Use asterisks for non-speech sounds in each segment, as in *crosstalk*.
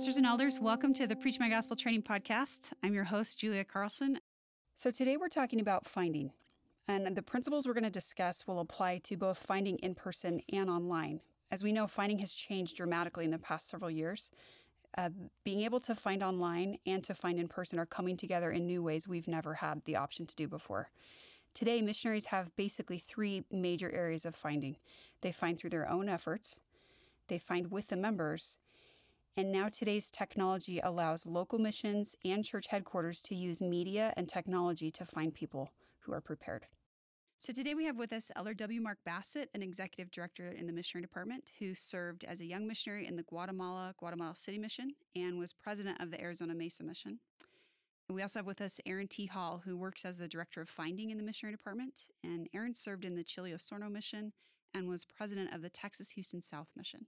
sisters and elders. Welcome to the Preach My Gospel Training Podcast. I'm your host, Julia Carlson. So, today we're talking about finding, and the principles we're going to discuss will apply to both finding in person and online. As we know, finding has changed dramatically in the past several years. Uh, being able to find online and to find in person are coming together in new ways we've never had the option to do before. Today, missionaries have basically three major areas of finding they find through their own efforts, they find with the members, and now today's technology allows local missions and church headquarters to use media and technology to find people who are prepared. So today we have with us Elder W. Mark Bassett, an executive director in the missionary department who served as a young missionary in the Guatemala Guatemala City Mission and was president of the Arizona Mesa Mission. We also have with us Aaron T. Hall, who works as the director of finding in the missionary department. And Aaron served in the Chile Osorno Mission and was president of the Texas Houston South Mission.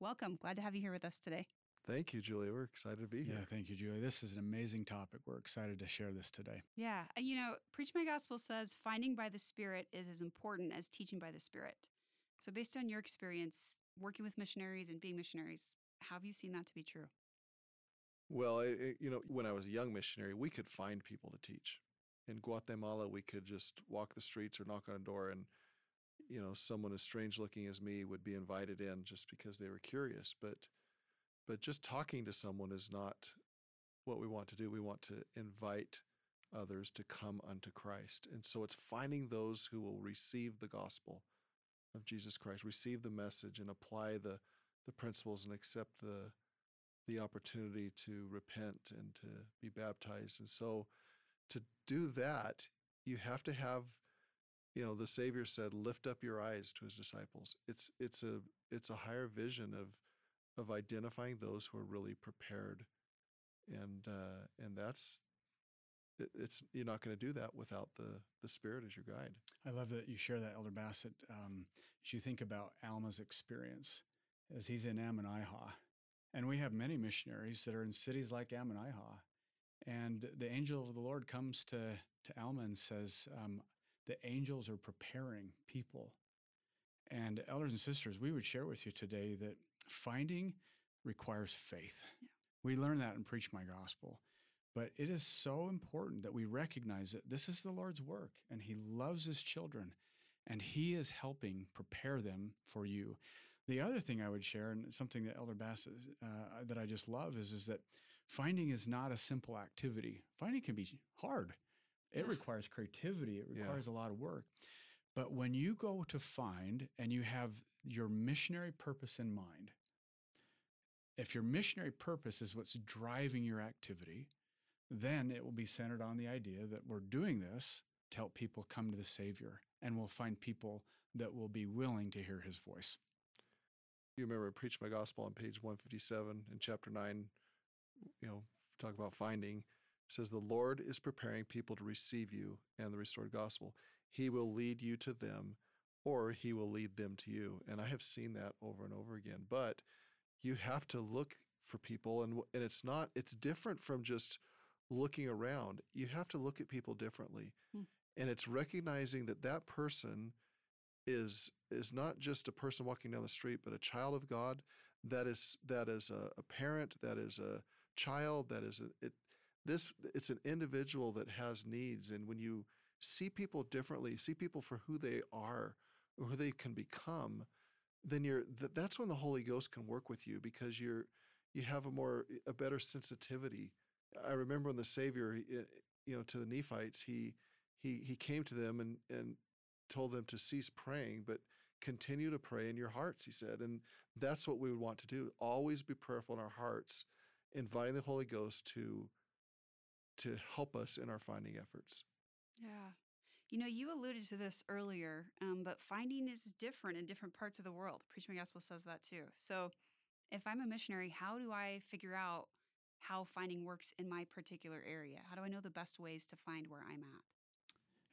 Welcome. Glad to have you here with us today. Thank you, Julia. We're excited to be here. Yeah, thank you, Julia. This is an amazing topic. We're excited to share this today. Yeah. You know, Preach My Gospel says finding by the Spirit is as important as teaching by the Spirit. So, based on your experience working with missionaries and being missionaries, how have you seen that to be true? Well, it, you know, when I was a young missionary, we could find people to teach. In Guatemala, we could just walk the streets or knock on a door and you know, someone as strange looking as me would be invited in just because they were curious. But but just talking to someone is not what we want to do. We want to invite others to come unto Christ. And so it's finding those who will receive the gospel of Jesus Christ, receive the message and apply the the principles and accept the the opportunity to repent and to be baptized. And so to do that, you have to have you know the savior said lift up your eyes to his disciples. It's it's a it's a higher vision of of identifying those who are really prepared and uh and that's it, it's you're not going to do that without the the spirit as your guide. I love that you share that elder bassett um, as you think about alma's experience as he's in ammonihah and we have many missionaries that are in cities like ammonihah and the angel of the lord comes to to alma and says um, the angels are preparing people. And elders and sisters, we would share with you today that finding requires faith. Yeah. We learn that and preach my gospel. But it is so important that we recognize that this is the Lord's work and He loves His children and He is helping prepare them for you. The other thing I would share, and something that Elder Bass uh, that I just love, is, is that finding is not a simple activity. Finding can be hard. It requires creativity, it requires yeah. a lot of work. But when you go to find and you have your missionary purpose in mind, if your missionary purpose is what's driving your activity, then it will be centered on the idea that we're doing this to help people come to the Savior, and we'll find people that will be willing to hear His voice. You remember I preached My Gospel on page 157 in chapter 9, you know, talk about finding says, The Lord is preparing people to receive you and the restored gospel. He will lead you to them, or he will lead them to you. And I have seen that over and over again. But you have to look for people, and, and it's not, it's different from just looking around. You have to look at people differently. Hmm. And it's recognizing that that person is is not just a person walking down the street, but a child of God. That is that is a, a parent. That is a child. That is a, it this it's an individual that has needs and when you see people differently see people for who they are or who they can become then you're that's when the holy ghost can work with you because you're you have a more eh, a better sensitivity. I remember when the savior eh, you know to the nephites he he he came to them and and told them to cease praying but continue to pray in your hearts he said and that's what we would want to do always be prayerful in our hearts inviting the holy ghost to to help us in our finding efforts. Yeah. You know, you alluded to this earlier, um, but finding is different in different parts of the world. Preaching My Gospel says that too. So, if I'm a missionary, how do I figure out how finding works in my particular area? How do I know the best ways to find where I'm at?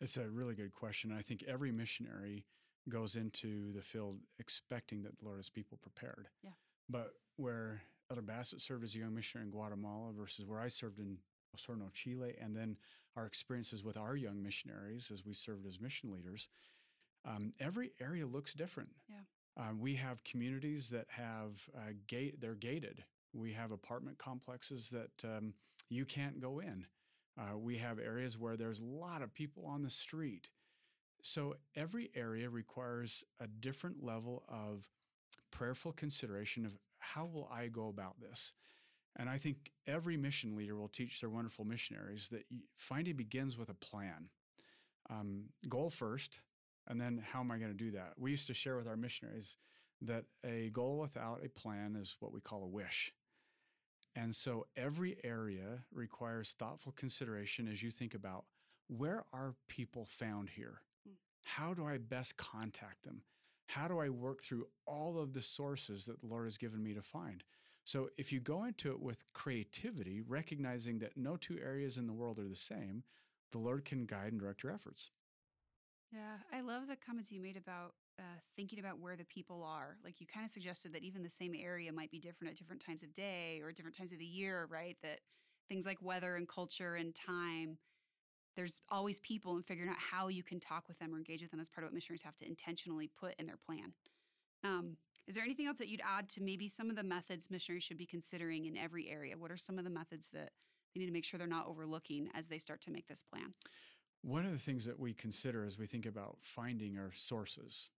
It's a really good question. I think every missionary goes into the field expecting that the Lord has people prepared. Yeah. But where Elder Bassett served as a young missionary in Guatemala versus where I served in Osorno, Chile, and then our experiences with our young missionaries as we served as mission leaders, um, every area looks different. Yeah. Um, we have communities that have uh, gate, they're gated We have apartment complexes that um, you can't go in. Uh, we have areas where there's a lot of people on the street. So every area requires a different level of prayerful consideration of how will I go about this? And I think every mission leader will teach their wonderful missionaries that finding begins with a plan. Um, goal first, and then how am I going to do that? We used to share with our missionaries that a goal without a plan is what we call a wish. And so every area requires thoughtful consideration as you think about where are people found here? Hmm. How do I best contact them? How do I work through all of the sources that the Lord has given me to find? So if you go into it with creativity, recognizing that no two areas in the world are the same, the Lord can guide and direct your efforts. Yeah, I love the comments you made about uh, thinking about where the people are. Like you kind of suggested that even the same area might be different at different times of day or different times of the year, right? That things like weather and culture and time, there's always people and figuring out how you can talk with them or engage with them as part of what missionaries have to intentionally put in their plan. Um, is there anything else that you'd add to maybe some of the methods missionaries should be considering in every area? What are some of the methods that they need to make sure they're not overlooking as they start to make this plan? One of the things that we consider as we think about finding our sources,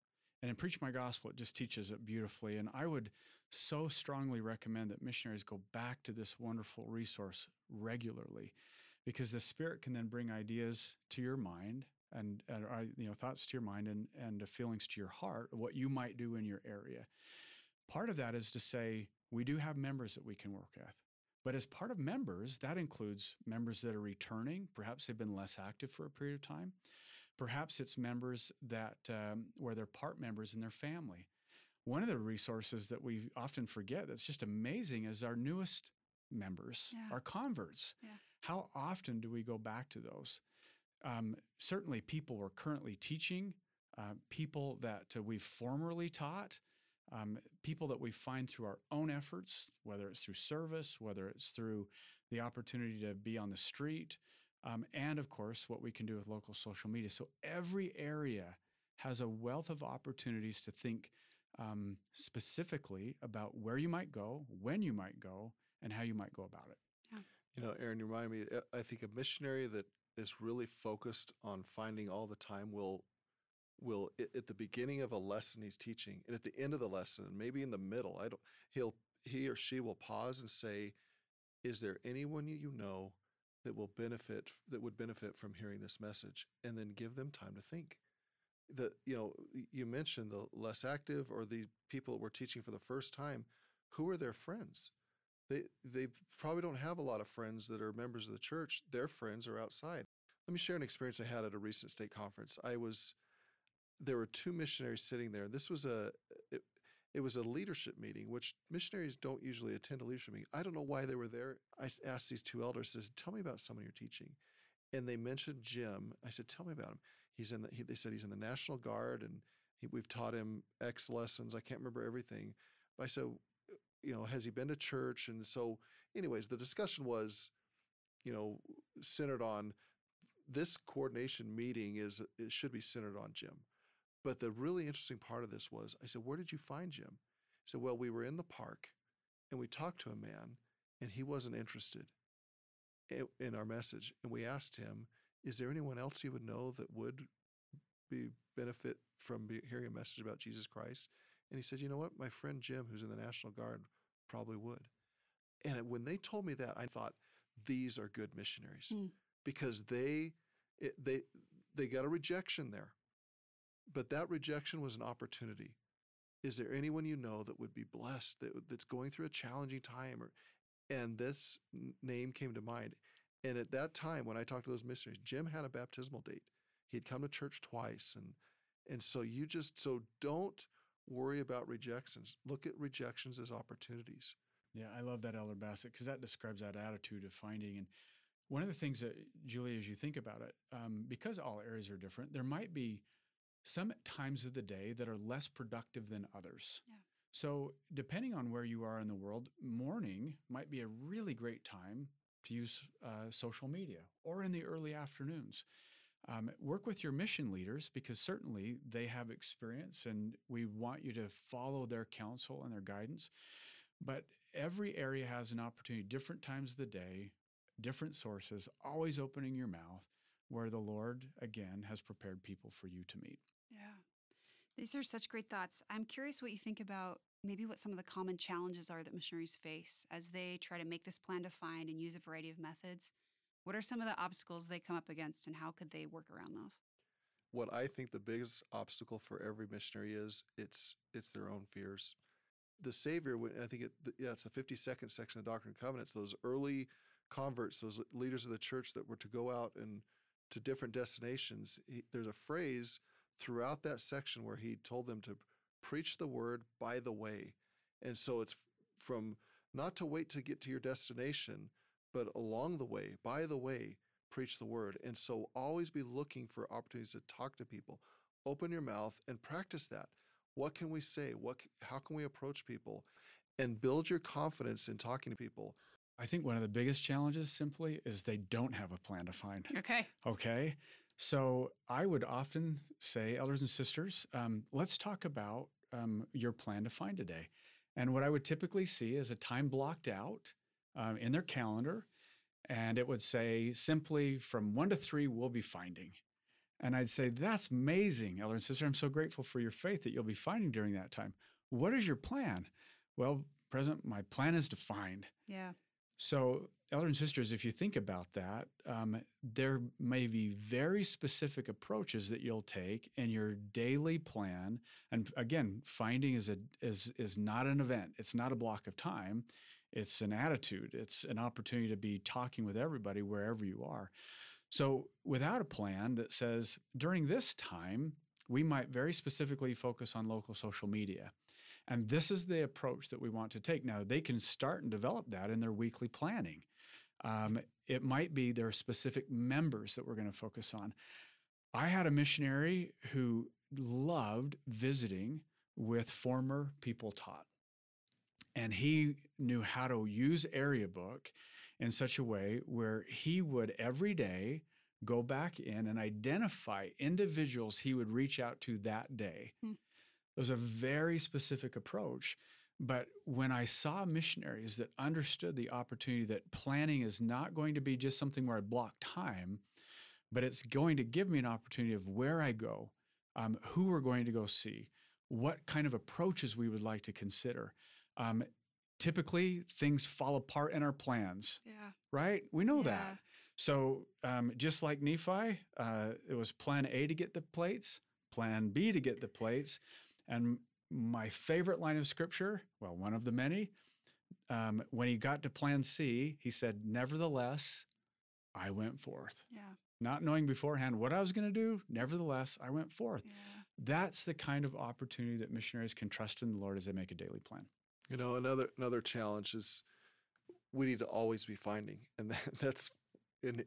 and in Preach My Gospel, it just teaches it beautifully. And I would so strongly recommend that missionaries go back to this wonderful resource regularly because the Spirit can then bring ideas to your mind and, and uh, you know thoughts to your mind and, and feelings to your heart what you might do in your area. Part of that is to say, we do have members that we can work with. But as part of members, that includes members that are returning. Perhaps they've been less active for a period of time. Perhaps it's members that um, where they're part members in their family. One of the resources that we often forget that's just amazing is our newest members, yeah. our converts. Yeah. How often do we go back to those? Um, certainly, people we're currently teaching, uh, people that uh, we've formerly taught, um, people that we find through our own efforts, whether it's through service, whether it's through the opportunity to be on the street, um, and of course, what we can do with local social media. So every area has a wealth of opportunities to think um, specifically about where you might go, when you might go, and how you might go about it. Yeah. You know, Aaron, you remind me, uh, I think a missionary that is really focused on finding all the time will will at the beginning of a lesson he's teaching and at the end of the lesson maybe in the middle i don't he'll he or she will pause and say is there anyone you know that will benefit that would benefit from hearing this message? And then give them time to think. The you know you mentioned the less active or the people we're teaching for the first time who are their friends they they probably don't have a lot of friends that are members of the church their friends are outside let me share an experience i had at a recent state conference i was there were two missionaries sitting there. This was a it, it was a leadership meeting, which missionaries don't usually attend a leadership meeting. I don't know why they were there. I asked these two elders, said, "Tell me about someone you're teaching," and they mentioned Jim. I said, "Tell me about him." He's in the. He, they said he's in the National Guard, and he, we've taught him X lessons. I can't remember everything, but I said, you know, has he been to church? And so, anyways, the discussion was, you know, centered on this coordination meeting is it should be centered on Jim. But the really interesting part of this was I said, Where did you find Jim? He said, Well, we were in the park and we talked to a man and he wasn't interested in our message. And we asked him, Is there anyone else you would know that would be benefit from hearing a message about Jesus Christ? And he said, You know what? My friend Jim, who's in the National Guard, probably would. And when they told me that, I thought, These are good missionaries mm. because they, it, they, they got a rejection there but that rejection was an opportunity. Is there anyone you know that would be blessed that, that's going through a challenging time? Or, and this name came to mind. And at that time, when I talked to those missionaries, Jim had a baptismal date. He had come to church twice, and and so you just so don't worry about rejections. Look at rejections as opportunities. Yeah, I love that, Elder Bassett, because that describes that attitude of finding. And one of the things that, Julie, as you think about it, um, because all areas are different, there might be some times of the day that are less productive than others. Yeah. So, depending on where you are in the world, morning might be a really great time to use uh, social media or in the early afternoons. Um, work with your mission leaders because certainly they have experience and we want you to follow their counsel and their guidance. But every area has an opportunity, different times of the day, different sources, always opening your mouth where the Lord, again, has prepared people for you to meet. Yeah. These are such great thoughts. I'm curious what you think about maybe what some of the common challenges are that missionaries face as they try to make this plan to find and use a variety of methods. What are some of the obstacles they come up against and how could they work around those? What I think the biggest obstacle for every missionary is it's it's their own fears. The Savior, I think it, yeah, it's the 52nd section of the Doctrine and Covenants. Those early converts, those leaders of the church that were to go out and to different destinations. He, there's a phrase throughout that section where he told them to preach the word by the way. And so it's from not to wait to get to your destination, but along the way, by the way, preach the word. And so always be looking for opportunities to talk to people. Open your mouth and practice that. What can we say? What how can we approach people? And build your confidence in talking to people. I think one of the biggest challenges simply is they don't have a plan to find. Okay. Okay. So I would often say, elders and sisters, um, let's talk about um, your plan to find today. And what I would typically see is a time blocked out um, in their calendar, and it would say simply from one to three, we'll be finding. And I'd say, that's amazing, elder and sister. I'm so grateful for your faith that you'll be finding during that time. What is your plan? Well, President, my plan is to find. Yeah. So, elder and sisters, if you think about that, um, there may be very specific approaches that you'll take in your daily plan. And again, finding is a is is not an event. It's not a block of time. It's an attitude. It's an opportunity to be talking with everybody wherever you are. So, without a plan that says during this time, we might very specifically focus on local social media. And this is the approach that we want to take. Now, they can start and develop that in their weekly planning. Um, it might be there are specific members that we're going to focus on. I had a missionary who loved visiting with former people taught. And he knew how to use Area Book in such a way where he would every day go back in and identify individuals he would reach out to that day. Hmm. It was a very specific approach. But when I saw missionaries that understood the opportunity that planning is not going to be just something where I block time, but it's going to give me an opportunity of where I go, um, who we're going to go see, what kind of approaches we would like to consider. Um, typically, things fall apart in our plans. Yeah. Right? We know yeah. that. So, um, just like Nephi, uh, it was plan A to get the plates, plan B to get the plates. And my favorite line of scripture, well, one of the many, um, when he got to plan C, he said, Nevertheless, I went forth. Yeah. Not knowing beforehand what I was going to do, nevertheless, I went forth. Yeah. That's the kind of opportunity that missionaries can trust in the Lord as they make a daily plan. You know, another another challenge is we need to always be finding, and *laughs* that, that's in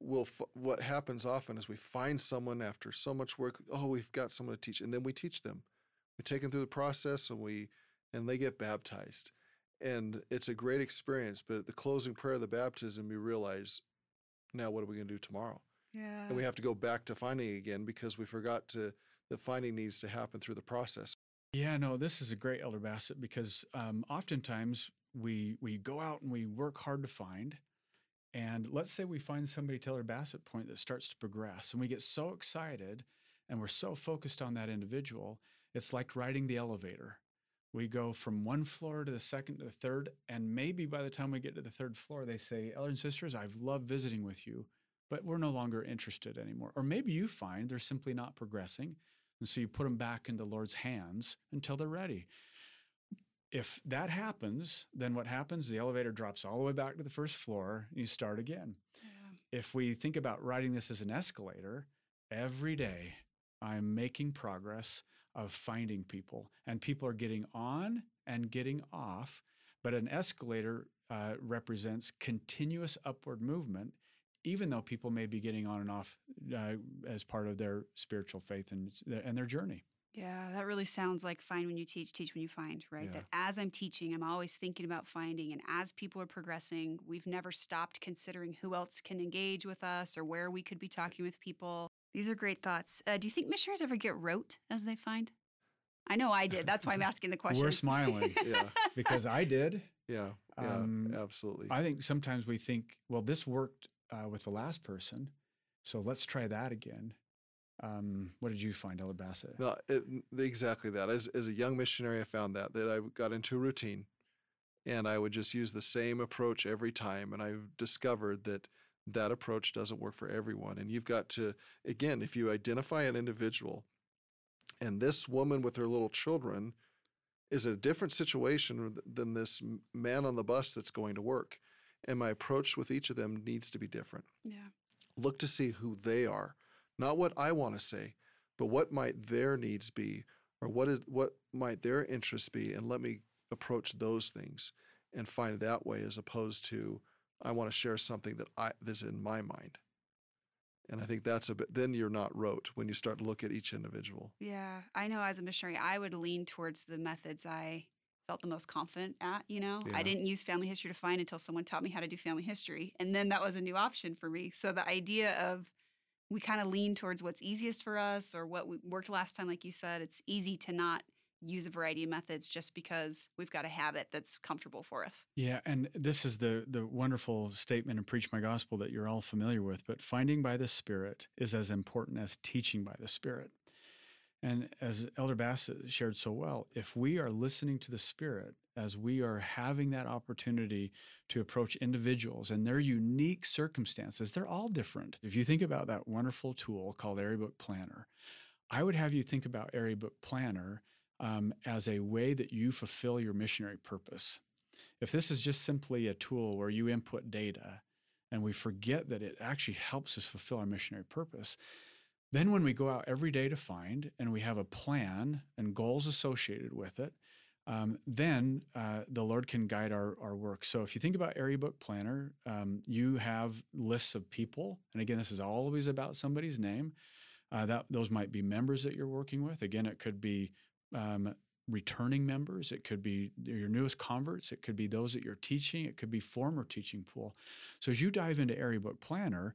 will what happens often is we find someone after so much work. Oh, we've got someone to teach, and then we teach them. We take them through the process and we and they get baptized. And it's a great experience but at the closing prayer of the baptism we realize now what are we going to do tomorrow? Yeah and we have to go back to finding again because we forgot to the finding needs to happen through the process yeah no this is a great elder bassett because um, oftentimes we we go out and we work hard to find and let's say we find somebody to elder bassett point that starts to progress and we get so excited and we're so focused on that individual it's like riding the elevator. We go from one floor to the second to the third, and maybe by the time we get to the third floor, they say, Elder and sisters, I've loved visiting with you, but we're no longer interested anymore. Or maybe you find they're simply not progressing, and so you put them back in the Lord's hands until they're ready. If that happens, then what happens? The elevator drops all the way back to the first floor, and you start again. Yeah. If we think about riding this as an escalator, every day I'm making progress of finding people, and people are getting on and getting off. But an escalator uh, represents continuous upward movement, even though people may be getting on and off uh, as part of their spiritual faith and, and their journey. Yeah, that really sounds like find when you teach, teach when you find, right? Yeah. That as I'm teaching, I'm always thinking about finding. And as people are progressing, we've never stopped considering who else can engage with us or where we could be talking with people. These are great thoughts. Uh, do you think missionaries ever get rote as they find? I know I did. That's why I'm asking the *laughs* question. We're smiling *laughs* Yeah, because I did. yeah, yeah, Um, absolutely. I think sometimes we think, well, this worked uh, with the last person, so let's try that again. Um, what did you find, Elder Bassett? No, it, exactly that. As as a young missionary, I found that that I got into a routine, and I would just use the same approach every time. And I've discovered that that approach doesn't work for everyone. And you've got to again, if you identify an individual, and this woman with her little children is a different situation than this man on the bus that's going to work, and my approach with each of them needs to be different. Yeah. look to see who they are not what i want to say but what might their needs be or what is what might their interests be and let me approach those things and find that way as opposed to i want to share something that i that's in my mind. And i think that's a bit then you're not rote when you start to look at each individual. Yeah, I know as a missionary, I would lean towards the methods I felt the most confident at. You know, Yeah. I didn't use family history to find until someone taught me how to do family history. And then that was a new option for me. So the idea of we kind of lean towards what's easiest for us or what we worked last time, like you said, it's easy to not use a variety of methods just because we've got a habit that's comfortable for us. Yeah, and this is the the wonderful statement in Preach My Gospel that you're all familiar with, but finding by the Spirit is as important as teaching by the Spirit. And as Elder Bassett shared so well, if we are listening to the Spirit as we are having that opportunity to approach individuals and their unique circumstances, they're all different. If you think about that wonderful tool called Area Book Planner, I would have you think about Area Book Planner um, as a way that you fulfill your missionary purpose. If this is just simply a tool where you input data and we forget that it actually helps us fulfill our missionary purpose, then when we go out every day to find and we have a plan and goals associated with it, um, then uh, the Lord can guide our, our work. So if you think about Area Book Planner, um, you have lists of people. And again, this is always about somebody's name. Uh, that Those might be members that you're working with. Again, it could be um, returning members. It could be your newest converts. It could be those that you're teaching. It could be former teaching pool. So as you dive into Area Book Planner,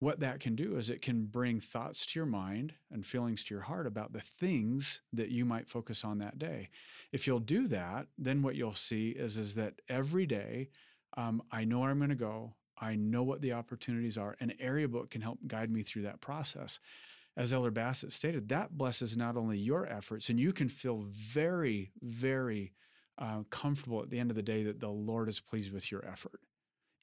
what that can do is it can bring thoughts to your mind and feelings to your heart about the things that you might focus on that day. If you'll do that, then what you'll see is, is that every day um, I know where I'm going to go. I know what the opportunities are, and Area Book can help guide me through that process. As Elder Bassett stated, that blesses not only your efforts, and you can feel very, very uh, comfortable at the end of the day that the Lord is pleased with your effort.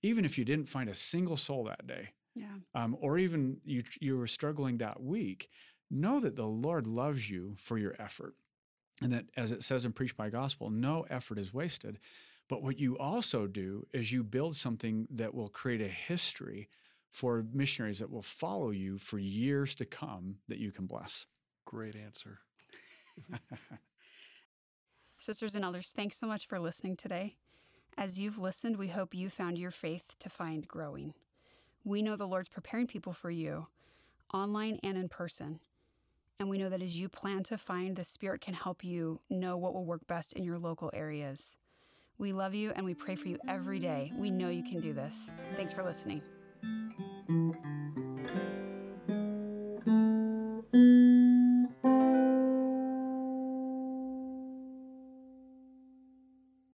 Even if you didn't find a single soul that day, Yeah. um, or even you you were struggling that week, know that the Lord loves you for your effort, and that as it says in Preach My Gospel, no effort is wasted. But what you also do is you build something that will create a history for missionaries that will follow you for years to come that you can bless. great answer *laughs* Sisters and elders, thanks so much for listening today. As you've listened, we hope you found your faith to find growing. We know the Lord's preparing people for you, online and in person. And we know that as you plan to find, the Spirit can help you know what will work best in your local areas. We love you and we pray for you every day. We know you can do this. Thanks for listening.